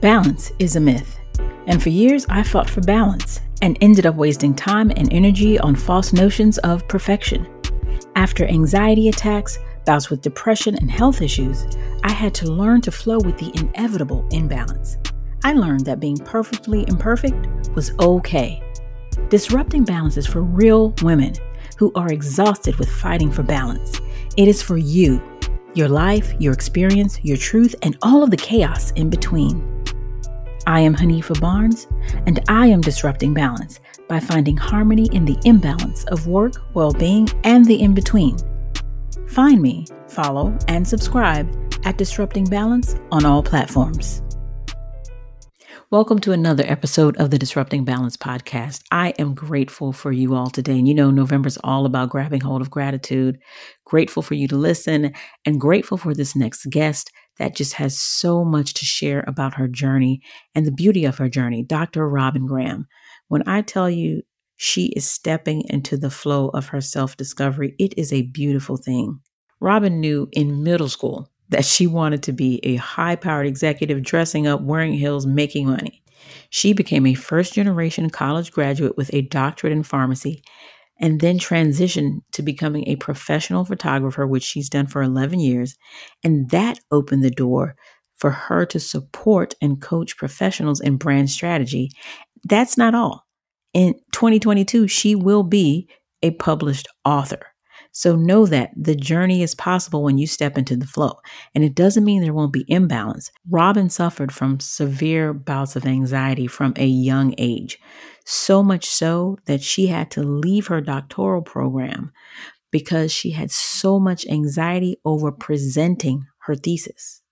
Balance is a myth. And for years, I fought for balance and ended up wasting time and energy on false notions of perfection. After anxiety attacks, bouts with depression, and health issues, I had to learn to flow with the inevitable imbalance. I learned that being perfectly imperfect was okay. Disrupting balance is for real women who are exhausted with fighting for balance. It is for you, your life, your experience, your truth, and all of the chaos in between. I am Hanifa Barnes, and I am disrupting balance by finding harmony in the imbalance of work, well being, and the in between. Find me, follow, and subscribe at Disrupting Balance on all platforms. Welcome to another episode of the Disrupting Balance podcast. I am grateful for you all today. And you know, November is all about grabbing hold of gratitude. Grateful for you to listen and grateful for this next guest that just has so much to share about her journey and the beauty of her journey, Dr. Robin Graham. When I tell you she is stepping into the flow of her self discovery, it is a beautiful thing. Robin knew in middle school that she wanted to be a high powered executive dressing up, wearing heels, making money. She became a first generation college graduate with a doctorate in pharmacy and then transitioned to becoming a professional photographer, which she's done for 11 years. And that opened the door for her to support and coach professionals in brand strategy. That's not all. In 2022, she will be a published author. So know that the journey is possible when you step into the flow. And it doesn't mean there won't be imbalance. Robin suffered from severe bouts of anxiety from a young age, so much so that she had to leave her doctoral program because she had so much anxiety over presenting her thesis.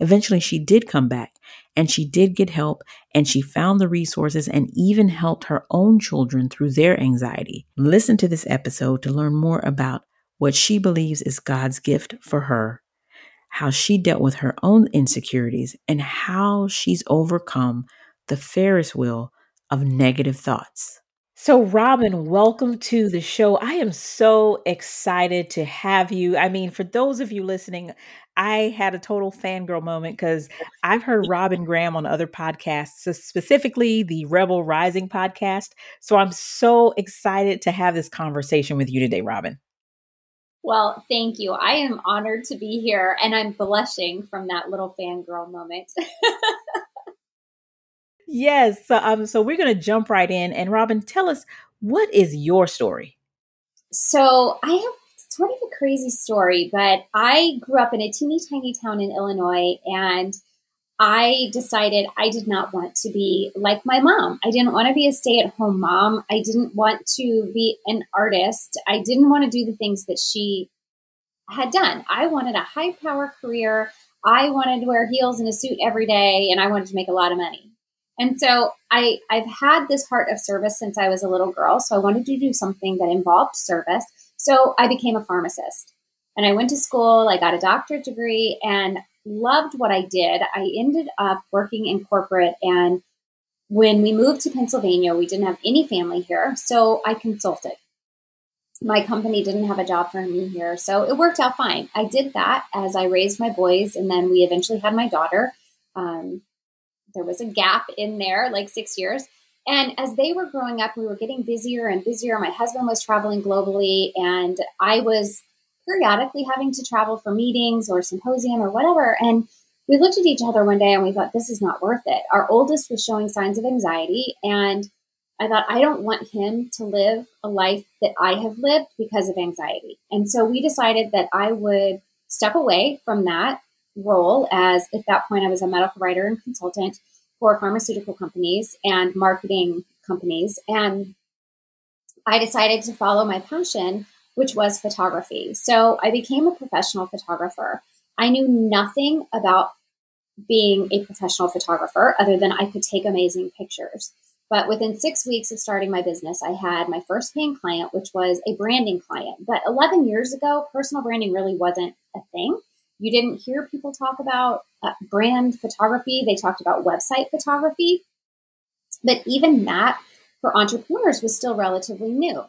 Eventually, she did come back and she did get help and she found the resources and even helped her own children through their anxiety. Listen to this episode to learn more about what she believes is God's gift for her, how she dealt with her own insecurities, and how she's overcome the Ferris wheel of negative thoughts. So, Robin, welcome to the show. I am so excited to have you. I mean, for those of you listening, I had a total fangirl moment because I've heard Robin Graham on other podcasts, specifically the Rebel Rising podcast. So, I'm so excited to have this conversation with you today, Robin. Well, thank you. I am honored to be here and I'm blushing from that little fangirl moment. yes. So, um, so we're going to jump right in. And Robin, tell us what is your story? So I have sort of a crazy story, but I grew up in a teeny tiny town in Illinois and I decided I did not want to be like my mom. I didn't want to be a stay at home mom. I didn't want to be an artist. I didn't want to do the things that she had done. I wanted a high power career. I wanted to wear heels and a suit every day and I wanted to make a lot of money. And so I, I've had this heart of service since I was a little girl. So I wanted to do something that involved service. So I became a pharmacist and I went to school. I got a doctorate degree and loved what I did. I ended up working in corporate and when we moved to Pennsylvania, we didn't have any family here, so I consulted. My company didn't have a job for me here, so it worked out fine. I did that as I raised my boys, and then we eventually had my daughter. Um, there was a gap in there, like six years. And as they were growing up, we were getting busier and busier. My husband was traveling globally, and I was periodically having to travel for meetings or symposium or whatever. And we looked at each other one day and we thought, this is not worth it. Our oldest was showing signs of anxiety. And I thought, I don't want him to live a life that I have lived because of anxiety. And so we decided that I would step away from that role as at that point I was a medical writer and consultant for pharmaceutical companies and marketing companies. And I decided to follow my passion which was photography. So I became a professional photographer. I knew nothing about being a professional photographer other than I could take amazing pictures. But within six weeks of starting my business, I had my first paying client, which was a branding client. But 11 years ago, personal branding really wasn't a thing. You didn't hear people talk about uh, brand photography, they talked about website photography. But even that for entrepreneurs was still relatively new.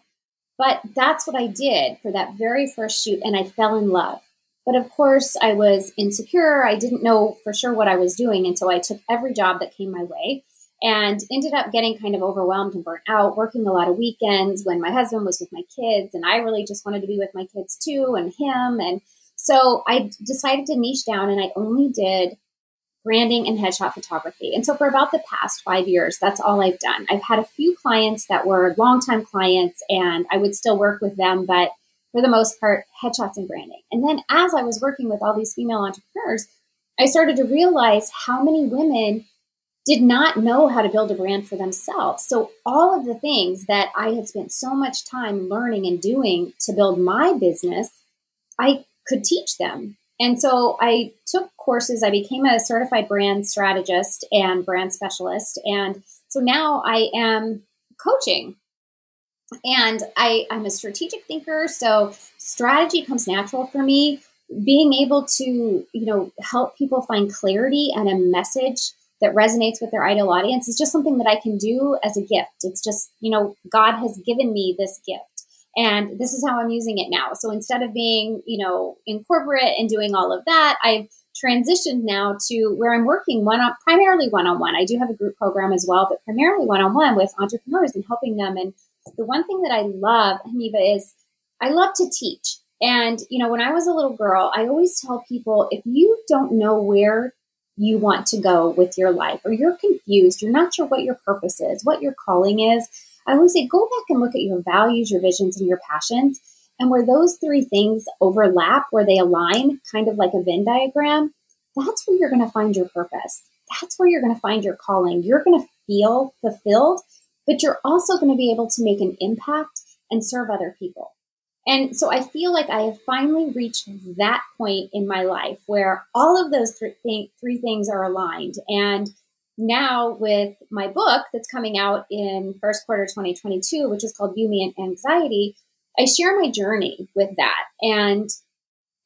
But that's what I did for that very first shoot, and I fell in love. But of course, I was insecure. I didn't know for sure what I was doing. And so I took every job that came my way and ended up getting kind of overwhelmed and burnt out, working a lot of weekends when my husband was with my kids. And I really just wanted to be with my kids too and him. And so I decided to niche down and I only did branding and headshot photography. And so for about the past five years, that's all I've done. I've had a few clients that were longtime clients and I would still work with them, but for the most part, headshots and branding. And then as I was working with all these female entrepreneurs, I started to realize how many women did not know how to build a brand for themselves. So, all of the things that I had spent so much time learning and doing to build my business, I could teach them. And so I took courses. I became a certified brand strategist and brand specialist. And so now I am coaching. And I, I'm a strategic thinker. So strategy comes natural for me. Being able to, you know, help people find clarity and a message that resonates with their ideal audience is just something that I can do as a gift. It's just, you know, God has given me this gift. And this is how I'm using it now. So instead of being, you know, in corporate and doing all of that, I've transitioned now to where I'm working one on primarily one on one. I do have a group program as well, but primarily one on one with entrepreneurs and helping them. And the one thing that I love, Hanifa, is I love to teach. And, you know, when I was a little girl, I always tell people if you don't know where you want to go with your life, or you're confused, you're not sure what your purpose is, what your calling is, I always say go back and look at your values, your visions, and your passions. And where those three things overlap, where they align, kind of like a Venn diagram, that's where you're going to find your purpose. That's where you're going to find your calling. You're going to feel fulfilled, but you're also going to be able to make an impact and serve other people. And so I feel like I have finally reached that point in my life where all of those th- th- three things are aligned. And now with my book that's coming out in first quarter 2022, which is called You Me and Anxiety, I share my journey with that. And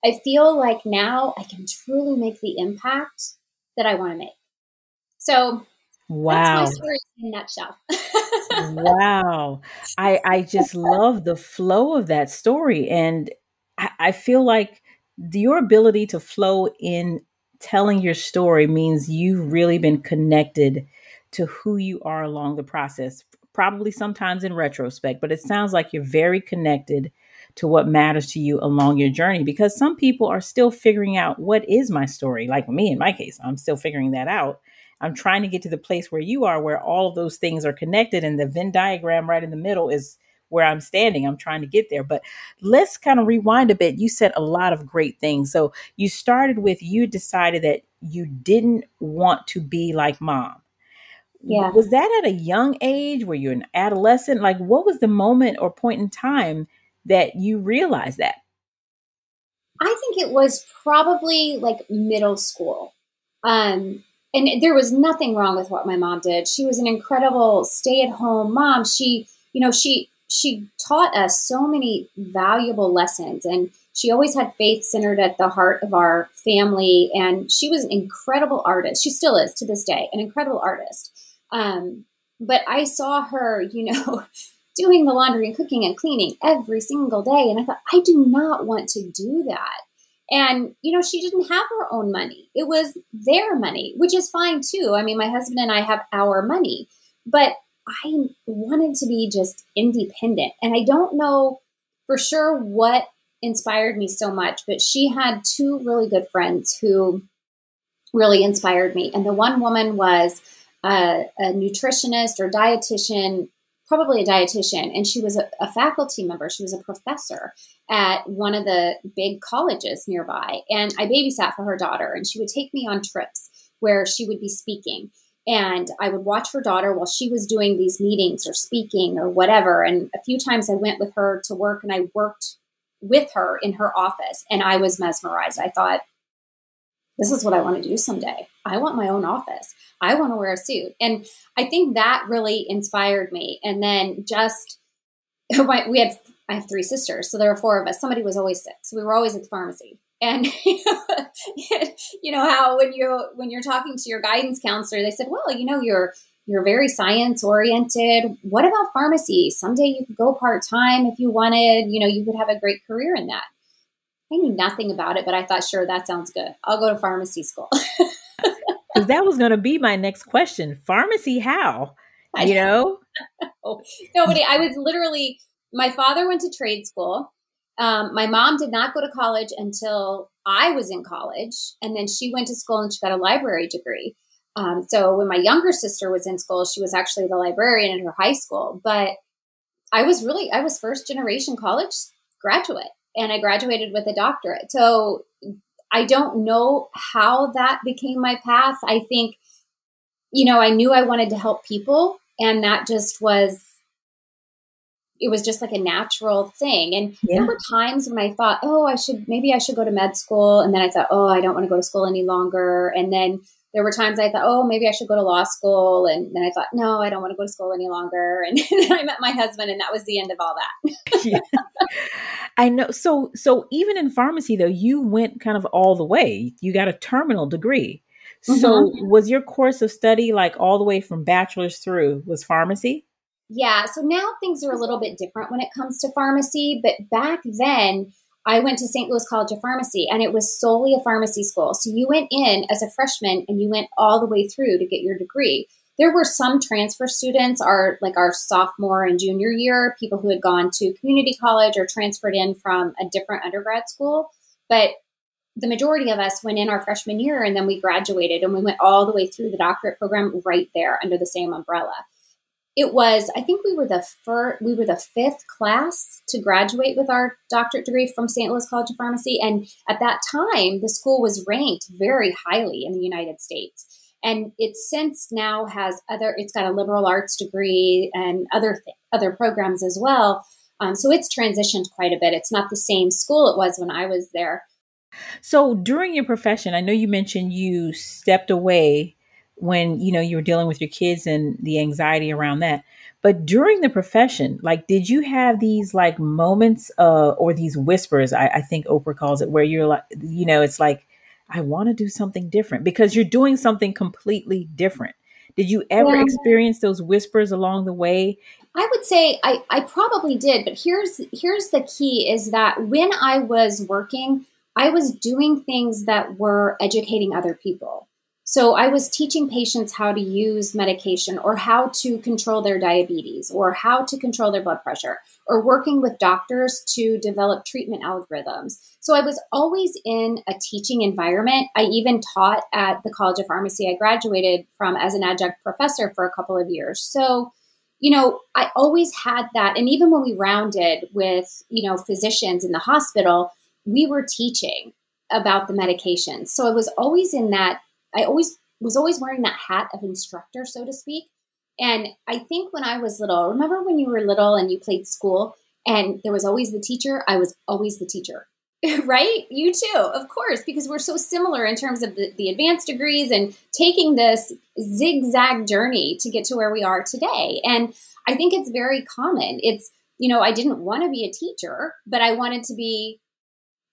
I feel like now I can truly make the impact that I want to make. So wow. that's my story in a nutshell. wow. I I just love the flow of that story. And I, I feel like your ability to flow in telling your story means you've really been connected to who you are along the process, probably sometimes in retrospect, but it sounds like you're very connected to what matters to you along your journey because some people are still figuring out what is my story. Like me in my case, I'm still figuring that out. I'm trying to get to the place where you are, where all of those things are connected, and the Venn diagram right in the middle is where I'm standing. I'm trying to get there. But let's kind of rewind a bit. You said a lot of great things. So you started with you decided that you didn't want to be like mom. Yeah. Was that at a young age? Were you an adolescent? Like, what was the moment or point in time that you realized that? I think it was probably like middle school. Um, and there was nothing wrong with what my mom did. She was an incredible stay at home mom. She, you know, she she taught us so many valuable lessons and she always had faith centered at the heart of our family and she was an incredible artist. She still is to this day an incredible artist. Um, but i saw her you know doing the laundry and cooking and cleaning every single day and i thought i do not want to do that. And you know she didn't have her own money. It was their money which is fine too. I mean my husband and i have our money but I wanted to be just independent. And I don't know for sure what inspired me so much, but she had two really good friends who really inspired me. And the one woman was a, a nutritionist or dietitian, probably a dietitian, and she was a, a faculty member. She was a professor at one of the big colleges nearby. And I babysat for her daughter, and she would take me on trips where she would be speaking and I would watch her daughter while she was doing these meetings or speaking or whatever. And a few times I went with her to work and I worked with her in her office and I was mesmerized. I thought, this is what I want to do someday. I want my own office. I want to wear a suit. And I think that really inspired me. And then just, we had, I have three sisters, so there were four of us. Somebody was always sick. So we were always at the pharmacy and you know how when you when you're talking to your guidance counselor they said well you know you're you're very science oriented what about pharmacy someday you could go part-time if you wanted you know you could have a great career in that I knew nothing about it, but I thought, sure, that sounds good. I'll go to pharmacy school. Because that was going to be my next question. Pharmacy, how? You know? Oh, nobody. I was literally, my father went to trade school. Um, my mom did not go to college until I was in college. And then she went to school and she got a library degree. Um, so when my younger sister was in school, she was actually the librarian in her high school. But I was really, I was first generation college graduate and I graduated with a doctorate. So I don't know how that became my path. I think, you know, I knew I wanted to help people and that just was it was just like a natural thing. And yeah. there were times when I thought, oh, I should maybe I should go to med school. And then I thought, oh, I don't want to go to school any longer. And then there were times I thought, oh, maybe I should go to law school. And then I thought, no, I don't want to go to school any longer. And then I met my husband, and that was the end of all that. yeah. I know. So, so even in pharmacy, though, you went kind of all the way. You got a terminal degree. Mm-hmm. So, was your course of study like all the way from bachelor's through was pharmacy? Yeah. So now things are a little bit different when it comes to pharmacy. But back then, I went to St. Louis College of Pharmacy and it was solely a pharmacy school. So you went in as a freshman and you went all the way through to get your degree. There were some transfer students, our like our sophomore and junior year, people who had gone to community college or transferred in from a different undergrad school. But the majority of us went in our freshman year and then we graduated and we went all the way through the doctorate program right there under the same umbrella it was i think we were the first we were the fifth class to graduate with our doctorate degree from st louis college of pharmacy. And at that time the school was ranked very highly in the united states. And it since now has other it's got a liberal arts degree and other th- other programs as well. Um, so it's transitioned quite a bit. It's not the same school it was when i was there. So during your profession i know you mentioned you stepped away when you know you were dealing with your kids and the anxiety around that. But during the profession like did you have these like moments uh or these whispers I, I think oprah calls it where you're like you know it's like i want to do something different because you're doing something completely different. Did you ever yeah. experience those whispers along the way? I would say I, I probably did but here's here's the key is that when i was working i was doing things that were educating other people so I was teaching patients how to use medication or how to control their diabetes or how to control their blood pressure or working with doctors to develop treatment algorithms. So I was always in a teaching environment. I even taught at the College of Pharmacy I graduated from as an adjunct professor for a couple of years. So you know, I always had that. And even when we rounded with, you know, physicians in the hospital, we were teaching about the medications. So I was always in that I always was always wearing that hat of instructor, so to speak. And I think when I was little, remember when you were little and you played school and there was always the teacher? I was always the teacher, right? You too, of course, because we're so similar in terms of the, the advanced degrees and taking this zigzag journey to get to where we are today. And I think it's very common. It's, you know, I didn't want to be a teacher, but I wanted to be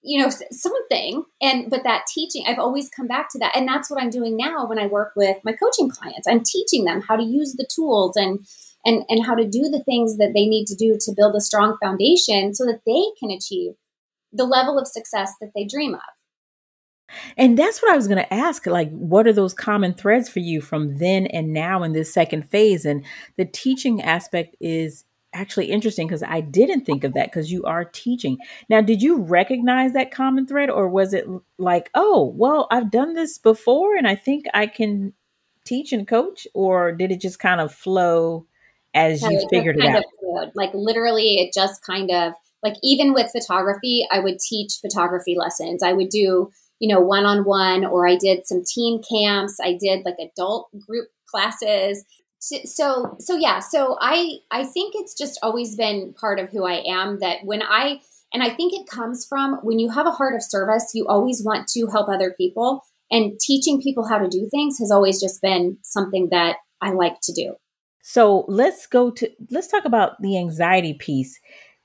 you know something and but that teaching i've always come back to that and that's what i'm doing now when i work with my coaching clients i'm teaching them how to use the tools and and and how to do the things that they need to do to build a strong foundation so that they can achieve the level of success that they dream of and that's what I was going to ask. Like, what are those common threads for you from then and now in this second phase? And the teaching aspect is actually interesting because I didn't think of that because you are teaching. Now, did you recognize that common thread or was it like, oh, well, I've done this before and I think I can teach and coach? Or did it just kind of flow as you figured it out? Like, literally, it just kind of like, even with photography, I would teach photography lessons. I would do, you know, one on one, or I did some teen camps. I did like adult group classes so so yeah so i i think it's just always been part of who i am that when i and i think it comes from when you have a heart of service you always want to help other people. And teaching people how to do things has always just been something that i like to do. So let's go to let's talk about the anxiety piece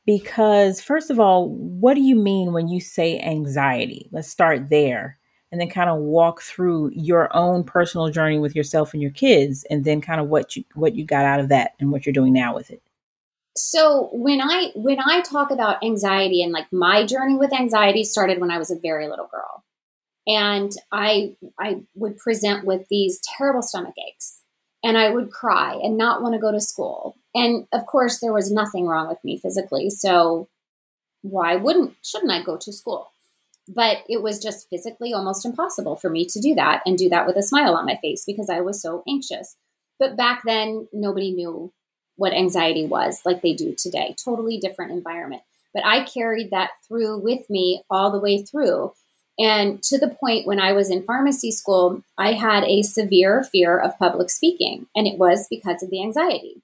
because first of all what do you mean when you say anxiety? Let's start there and then kind of walk through your own personal journey with yourself and your kids and then kind of what you what you got out of that and what you're doing now with it so when I when I talk about anxiety and like my journey with anxiety started when I was a very little girl. And I I would present with these terrible stomach aches and I would cry and not want to go to school. And of course there was nothing wrong with me physically, so why wouldn't shouldn't I go to school? But it was just physically almost impossible for me to do that and do that with a smile on my face because I was so anxious. But back then nobody knew what anxiety was like they do today. Totally different environment. But I carried that through with me all the way through. And to the point when I was in pharmacy school, I had a severe fear of public speaking, and it was because of the anxiety.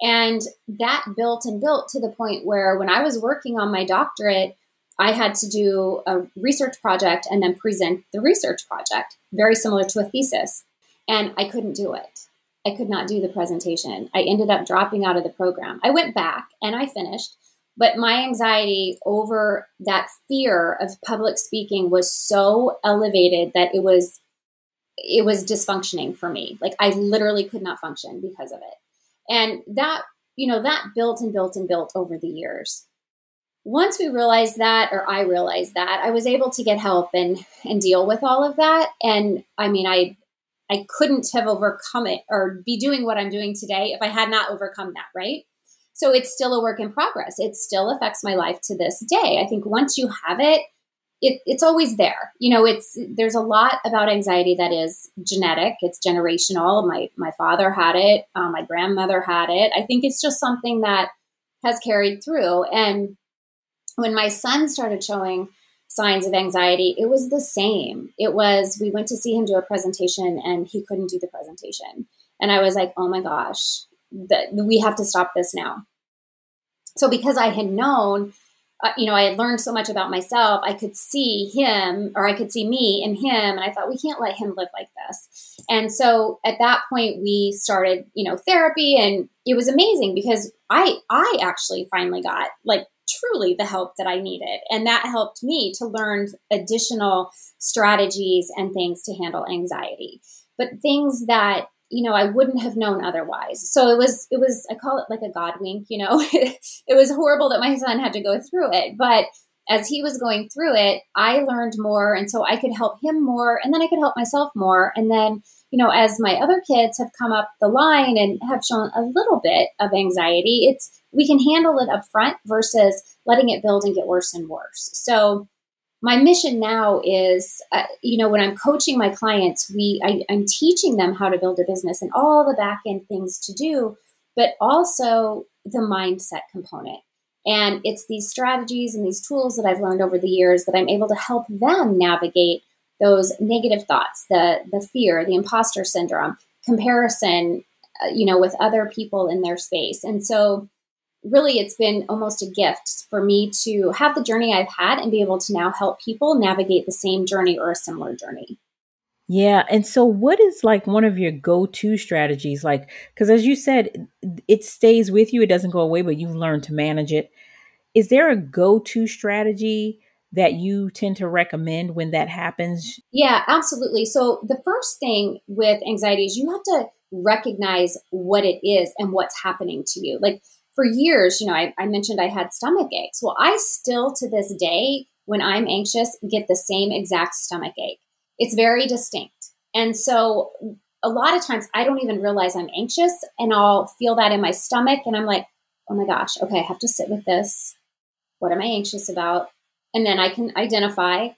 And that built and built to the point where when I was working on my doctorate, I had to do a research project and then present the research project, very similar to a thesis. And I couldn't do it. I could not do the presentation. I ended up dropping out of the program. I went back and I finished, but my anxiety over that fear of public speaking was so elevated that it was it was dysfunctioning for me. Like I literally could not function because of it. And that, you know, that built and built and built over the years. Once we realized that, or I realized that, I was able to get help and and deal with all of that. And I mean, I I couldn't have overcome it or be doing what I'm doing today if I had not overcome that, right? So it's still a work in progress. It still affects my life to this day. I think once you have it, it, it's always there. You know, it's there's a lot about anxiety that is genetic. It's generational. My my father had it. Um, my grandmother had it. I think it's just something that has carried through. And when my son started showing signs of anxiety, it was the same. It was, we went to see him do a presentation and he couldn't do the presentation. And I was like, oh my gosh, that we have to stop this now. So because I had known, uh, you know, I had learned so much about myself, I could see him or I could see me in him. And I thought, we can't let him live like this. And so at that point, we started, you know, therapy and it was amazing because I, I actually finally got like truly the help that I needed. And that helped me to learn additional strategies and things to handle anxiety. But things that you know I wouldn't have known otherwise. So it was it was I call it like a god wink, you know. it was horrible that my son had to go through it, but as he was going through it, I learned more and so I could help him more and then I could help myself more and then you know, as my other kids have come up the line and have shown a little bit of anxiety, it's we can handle it up front versus letting it build and get worse and worse. So my mission now is, uh, you know, when I'm coaching my clients, we I, I'm teaching them how to build a business and all the back end things to do, but also the mindset component. And it's these strategies and these tools that I've learned over the years that I'm able to help them navigate those negative thoughts, the the fear, the imposter syndrome, comparison, uh, you know, with other people in their space. And so really it's been almost a gift for me to have the journey I've had and be able to now help people navigate the same journey or a similar journey. Yeah. And so, what is like one of your go to strategies? Like, because as you said, it stays with you, it doesn't go away, but you've learned to manage it. Is there a go to strategy that you tend to recommend when that happens? Yeah, absolutely. So, the first thing with anxiety is you have to recognize what it is and what's happening to you. Like, for years, you know, I, I mentioned I had stomach aches. Well, I still to this day, when I'm anxious, get the same exact stomach ache. It's very distinct. And so, a lot of times I don't even realize I'm anxious and I'll feel that in my stomach and I'm like, oh my gosh, okay, I have to sit with this. What am I anxious about? and then I can identify.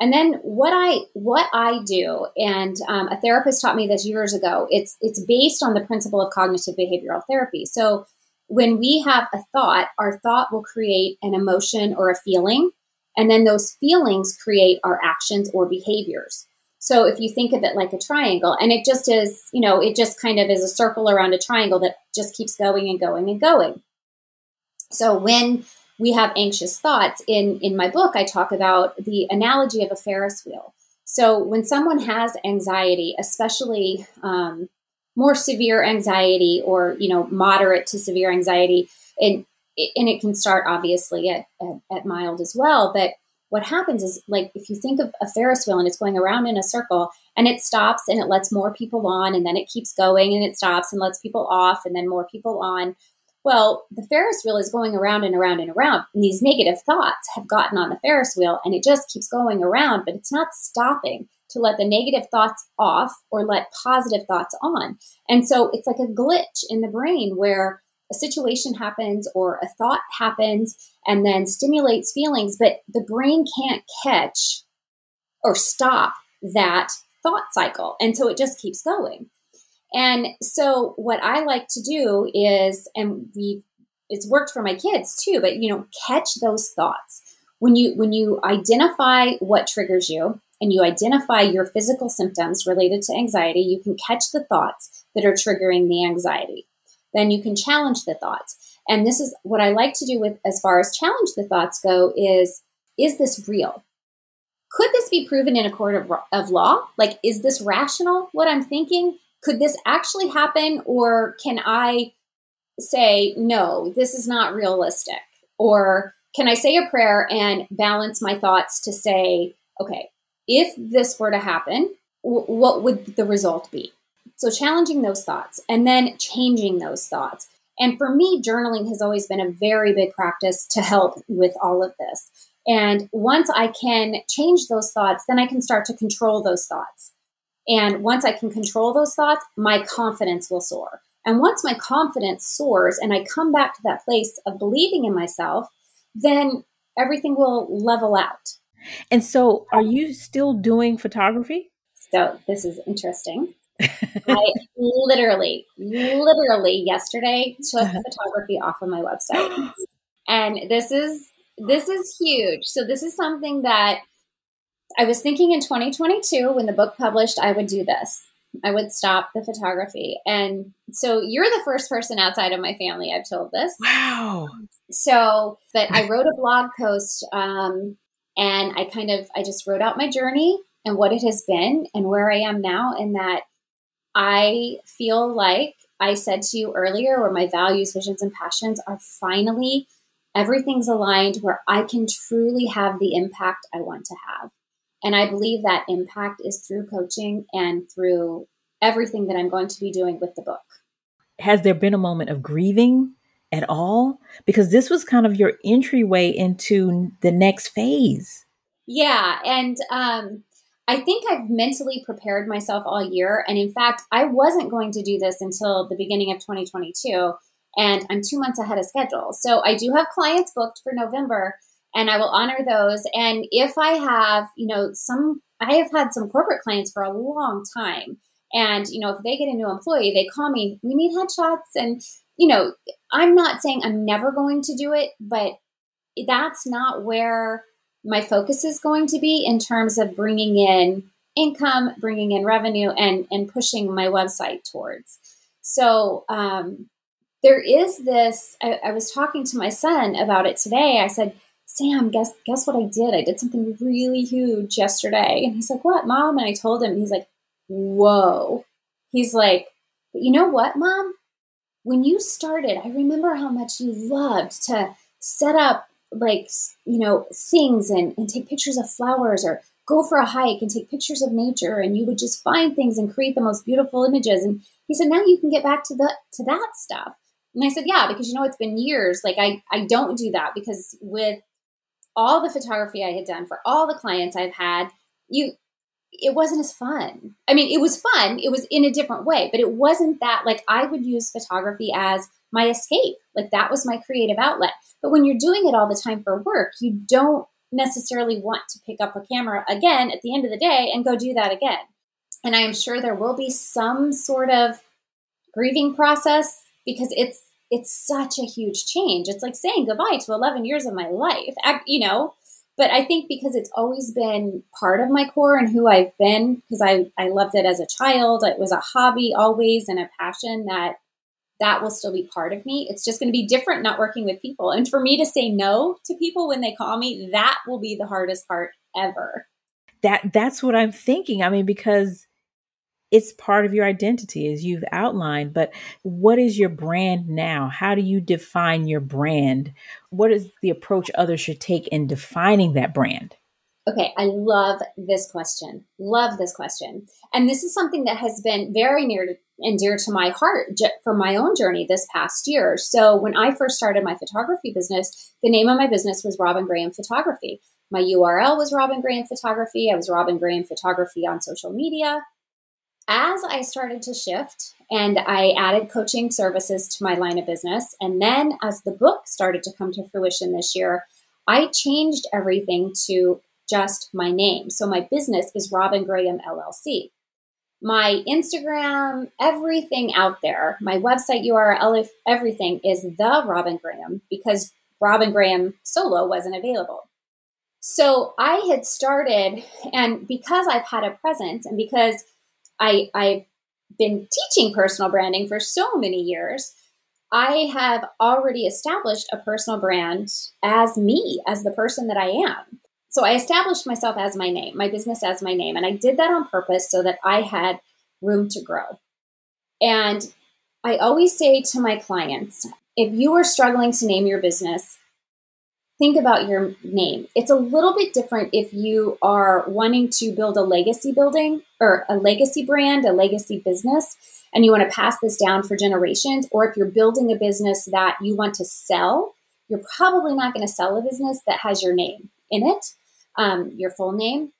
And then what I what I do, and um, a therapist taught me this years ago. It's it's based on the principle of cognitive behavioral therapy. So when we have a thought, our thought will create an emotion or a feeling, and then those feelings create our actions or behaviors. So if you think of it like a triangle, and it just is, you know, it just kind of is a circle around a triangle that just keeps going and going and going. So when we have anxious thoughts. In in my book, I talk about the analogy of a Ferris wheel. So when someone has anxiety, especially um, more severe anxiety or you know moderate to severe anxiety, and and it can start obviously at, at, at mild as well, but what happens is like if you think of a ferris wheel and it's going around in a circle and it stops and it lets more people on and then it keeps going and it stops and lets people off and then more people on Well, the Ferris wheel is going around and around and around, and these negative thoughts have gotten on the Ferris wheel and it just keeps going around, but it's not stopping to let the negative thoughts off or let positive thoughts on. And so it's like a glitch in the brain where a situation happens or a thought happens and then stimulates feelings, but the brain can't catch or stop that thought cycle. And so it just keeps going. And so what I like to do is, and we, it's worked for my kids too, but you know, catch those thoughts. When you, when you identify what triggers you and you identify your physical symptoms related to anxiety, you can catch the thoughts that are triggering the anxiety. Then you can challenge the thoughts. And this is what I like to do with as far as challenge the thoughts go is, is this real? Could this be proven in a court of, of law? Like, is this rational, what I'm thinking? Could this actually happen? Or can I say, no, this is not realistic? Or can I say a prayer and balance my thoughts to say, okay, if this were to happen, w- what would the result be? So, challenging those thoughts and then changing those thoughts. And for me, journaling has always been a very big practice to help with all of this. And once I can change those thoughts, then I can start to control those thoughts. And once I can control those thoughts, my confidence will soar. And once my confidence soars and I come back to that place of believing in myself, then everything will level out. And so, are you still doing photography? So, this is interesting. I literally, literally yesterday took uh-huh. photography off of my website. And this is this is huge. So this is something that I was thinking in 2022 when the book published, I would do this. I would stop the photography. And so you're the first person outside of my family I've told this. Wow. So, but I wrote a blog post um, and I kind of, I just wrote out my journey and what it has been and where I am now. And that I feel like I said to you earlier, where my values, visions, and passions are finally everything's aligned where I can truly have the impact I want to have. And I believe that impact is through coaching and through everything that I'm going to be doing with the book. Has there been a moment of grieving at all? Because this was kind of your entryway into the next phase. Yeah. And um, I think I've mentally prepared myself all year. And in fact, I wasn't going to do this until the beginning of 2022 and I'm two months ahead of schedule. So I do have clients booked for November and I will honor those. And if I have, you know, some, I have had some corporate clients for a long time. And, you know, if they get a new employee, they call me, we need headshots. And, you know, I'm not saying I'm never going to do it, but that's not where my focus is going to be in terms of bringing in income, bringing in revenue, and, and pushing my website towards. So, um, there is this. I, I was talking to my son about it today. I said, Sam, guess guess what I did? I did something really huge yesterday. And he's like, What, mom? And I told him, he's like, Whoa. He's like, you know what, mom? When you started, I remember how much you loved to set up like you know things and, and take pictures of flowers or go for a hike and take pictures of nature and you would just find things and create the most beautiful images and he said now you can get back to the to that stuff and I said, yeah, because you know, it's been years. Like I, I don't do that because with all the photography I had done for all the clients I've had, you, it wasn't as fun. I mean, it was fun. It was in a different way, but it wasn't that like I would use photography as my escape. Like that was my creative outlet. But when you're doing it all the time for work, you don't necessarily want to pick up a camera again at the end of the day and go do that again. And I am sure there will be some sort of grieving process because it's it's such a huge change. It's like saying goodbye to 11 years of my life, you know. But I think because it's always been part of my core and who I've been, because I, I loved it as a child, it was a hobby always and a passion that that will still be part of me. It's just going to be different not working with people. And for me to say no to people when they call me, that will be the hardest part ever. That that's what I'm thinking. I mean, because it's part of your identity as you've outlined but what is your brand now how do you define your brand what is the approach others should take in defining that brand okay i love this question love this question and this is something that has been very near and dear to my heart for my own journey this past year. So when I first started my photography business, the name of my business was Robin Graham Photography. My URL was Robin Graham Photography. I was Robin Graham Photography on social media. As I started to shift and I added coaching services to my line of business, and then as the book started to come to fruition this year, I changed everything to just my name. So my business is Robin Graham LLC my Instagram, everything out there, my website URL, everything is the Robin Graham because Robin Graham solo wasn't available. So I had started, and because I've had a presence and because I, I've been teaching personal branding for so many years, I have already established a personal brand as me, as the person that I am. So I established myself as my name, my business as my name. And I did that on purpose so that I had room to grow. And I always say to my clients if you are struggling to name your business, think about your name. It's a little bit different if you are wanting to build a legacy building or a legacy brand, a legacy business, and you want to pass this down for generations, or if you're building a business that you want to sell, you're probably not going to sell a business that has your name in it um, your full name.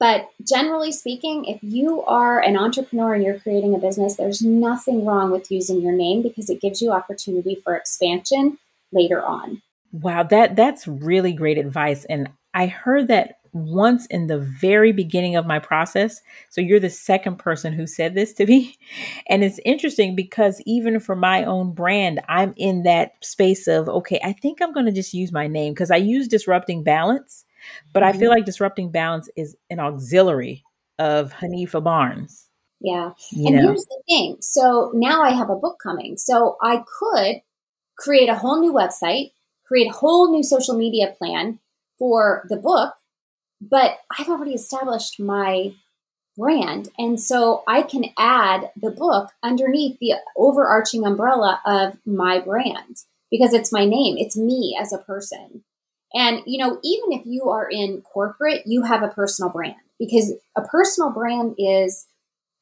But generally speaking, if you are an entrepreneur and you're creating a business, there's nothing wrong with using your name because it gives you opportunity for expansion later on. Wow, that that's really great advice and I heard that once in the very beginning of my process. So you're the second person who said this to me. And it's interesting because even for my own brand, I'm in that space of okay, I think I'm going to just use my name because I use disrupting balance but. I feel mm-hmm. like disrupting balance is an auxiliary of Hanifa Barnes. Yeah. You and know? here's the thing. So now I have a book coming. So I could create a whole new website, create a whole new social media plan for the book, but I've already established my brand. And so I can add the book underneath the overarching umbrella of my brand because it's my name, it's me as a person. And, you know, even if you are in corporate, you have a personal brand because a personal brand is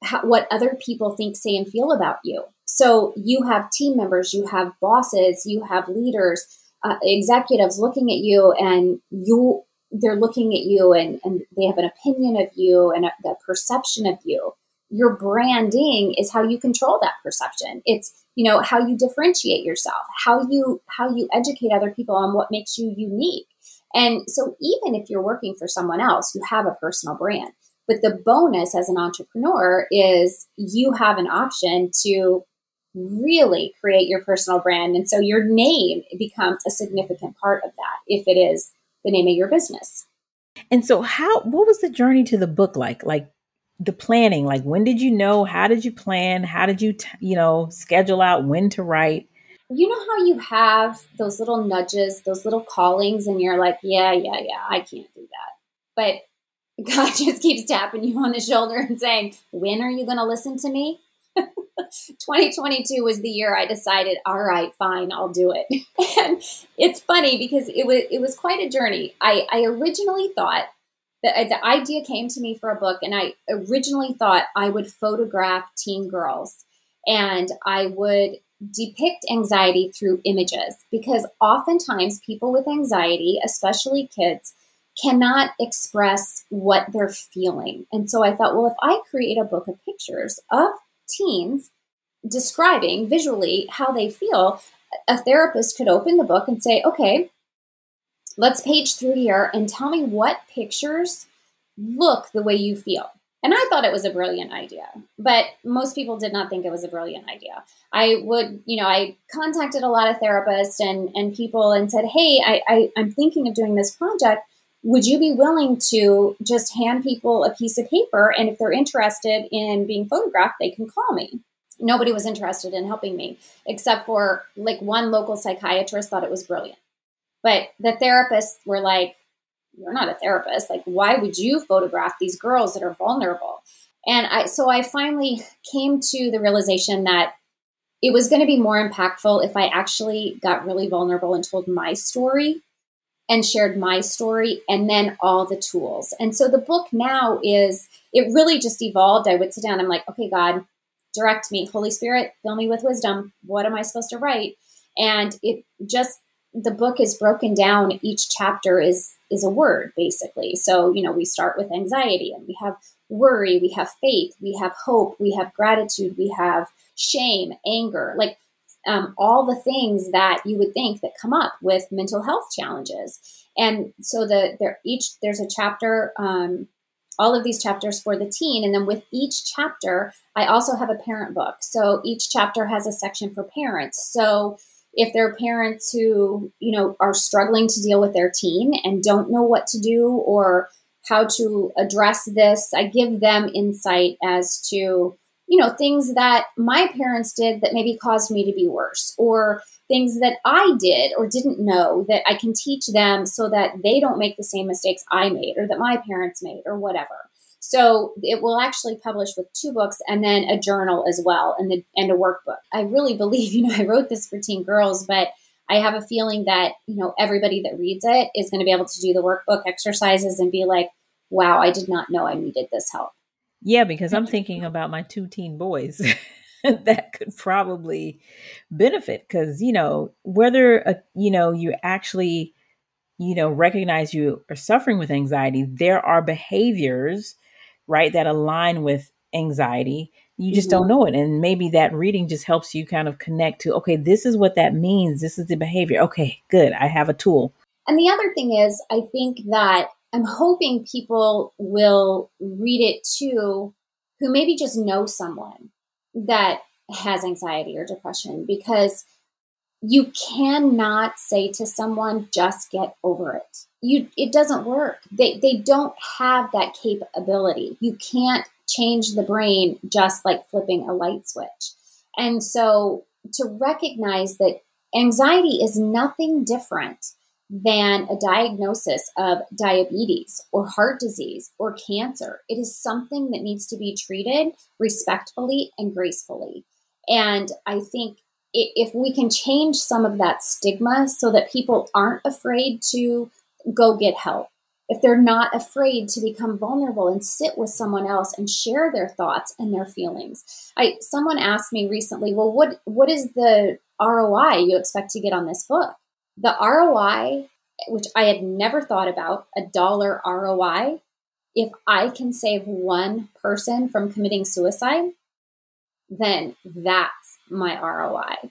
how, what other people think, say, and feel about you. So you have team members, you have bosses, you have leaders, uh, executives looking at you, and you they're looking at you and, and they have an opinion of you and a, perception of you. Your branding is how you control that perception. It's you know how you differentiate yourself how you how you educate other people on what makes you unique and so even if you're working for someone else you have a personal brand but the bonus as an entrepreneur is you have an option to really create your personal brand. And so your name becomes a significant part of that if it is the name of your business. And so how what was the journey to the book like? Like the planning like when did you know? How did you plan? How did you t- you know schedule out when to write? You know how you have those little nudges those little callings and you're like yeah yeah yeah i can't do that. But god just keeps tapping you on the shoulder and saying when are you going to listen to me 2022 was the year I decided, all right, fine, I'll do it. And it's funny because it was it was quite a journey. I, I originally thought the, uh, the idea came to me for a book, and I originally thought I would photograph teen girls and I would depict anxiety through images because oftentimes people with anxiety, especially kids, cannot express what they're feeling. And so I thought, well, if I create a book of pictures of teens describing visually how they feel, a therapist could open the book and say, okay, let's page through here and tell me what pictures look the way you feel. And I thought it was a brilliant idea, but most people did not think it was a brilliant idea. I would, you know, I contacted a lot of therapists and, and people and said, Hey, I, I, I'm thinking of doing this project. Would you be willing to just hand people a piece of paper? And if they're interested in being photographed, they can call me nobody was interested in helping me except for like one local psychiatrist thought it was brilliant but the therapists were like, You're not a therapist. Like, why would you photograph these girls that are vulnerable? And I, so I finally came to the realization that it was going to be more impactful if I actually got really vulnerable and told my story and shared my story and then all the tools. And so the book now is, it really just evolved. I would sit down, I'm like, okay, God, direct me, Holy Spirit, fill me with wisdom. What am I supposed to write? And it just the book is broken down. Each chapter is is a word basically. So you know we start with anxiety, and we have worry, we have faith, we have hope, we have gratitude, we have shame, anger, like um, all the things that you would think that come up with mental health challenges. And so the there each there's a chapter, um, all of these chapters for the teen, and then with each chapter, I also have a parent book. So each chapter has a section for parents. So if there are parents who you know are struggling to deal with their teen and don't know what to do or how to address this, I give them insight as to you know, things that my parents did that maybe caused me to be worse, or things that I did or didn't know that I can teach them so that they don't make the same mistakes I made or that my parents made or whatever. So it will actually publish with two books and then a journal as well and the and a workbook. I really believe, you know, I wrote this for teen girls, but I have a feeling that, you know, everybody that reads it is going to be able to do the workbook exercises and be like, wow, I did not know I needed this help. Yeah, because I'm thinking about my two teen boys that could probably benefit because, you know, whether, a, uh, you know, you actually, you know, recognize you are suffering with anxiety, there are behaviors, right, that align with anxiety. You just mm-hmm. don't know it. And maybe that reading just helps you kind of connect to, okay, this is what that means. This is the behavior. Okay, good. I have a tool. And the other thing is, I think that I'm hoping people will read it too who maybe just know someone that has anxiety or depression because you cannot say to someone just get over it. You it doesn't work. They they don't have that capability. You can't change the brain just like flipping a light switch. And so to recognize that anxiety is nothing different than a diagnosis of diabetes or heart disease or cancer. It is something that needs to be treated respectfully and gracefully. And I think if we can change some of that stigma so that people aren't afraid to go get help, if they're not afraid to become vulnerable and sit with someone else and share their thoughts and their feelings. I someone asked me recently, "Well, what what is the ROI you expect to get on this book?" The ROI, which I had never thought about, a dollar ROI, if I can save one person from committing suicide, then that's my ROI.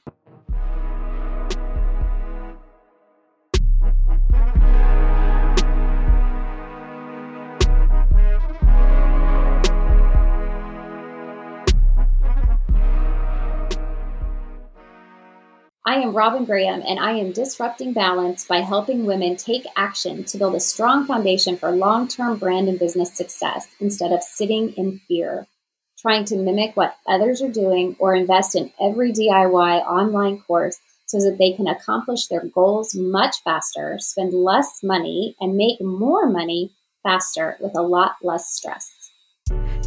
I am Robin Graham, and I am disrupting balance by helping women take action to build a strong foundation for long term brand and business success instead of sitting in fear, trying to mimic what others are doing or invest in every DIY online course so that they can accomplish their goals much faster, spend less money, and make more money faster with a lot less stress.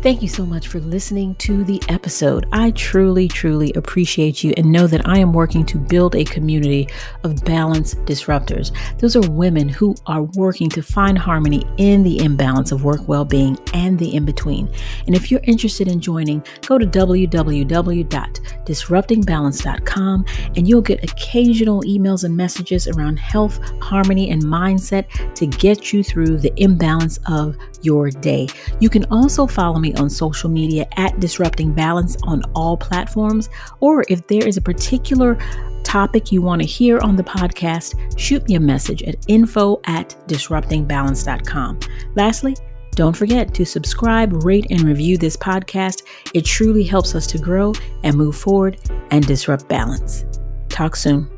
Thank you so much for listening to the episode. I truly, truly appreciate you and know that I am working to build a community of balance disruptors. Those are women who are working to find harmony in the imbalance of work well being and the in between. And if you're interested in joining, go to www.disruptingbalance.com and you'll get occasional emails and messages around health, harmony, and mindset to get you through the imbalance of your day. You can also follow me on social media at Disrupting Balance on all platforms. Or if there is a particular topic you want to hear on the podcast, shoot me a message at info at disruptingbalance.com. Lastly, don't forget to subscribe, rate, and review this podcast. It truly helps us to grow and move forward and disrupt balance. Talk soon.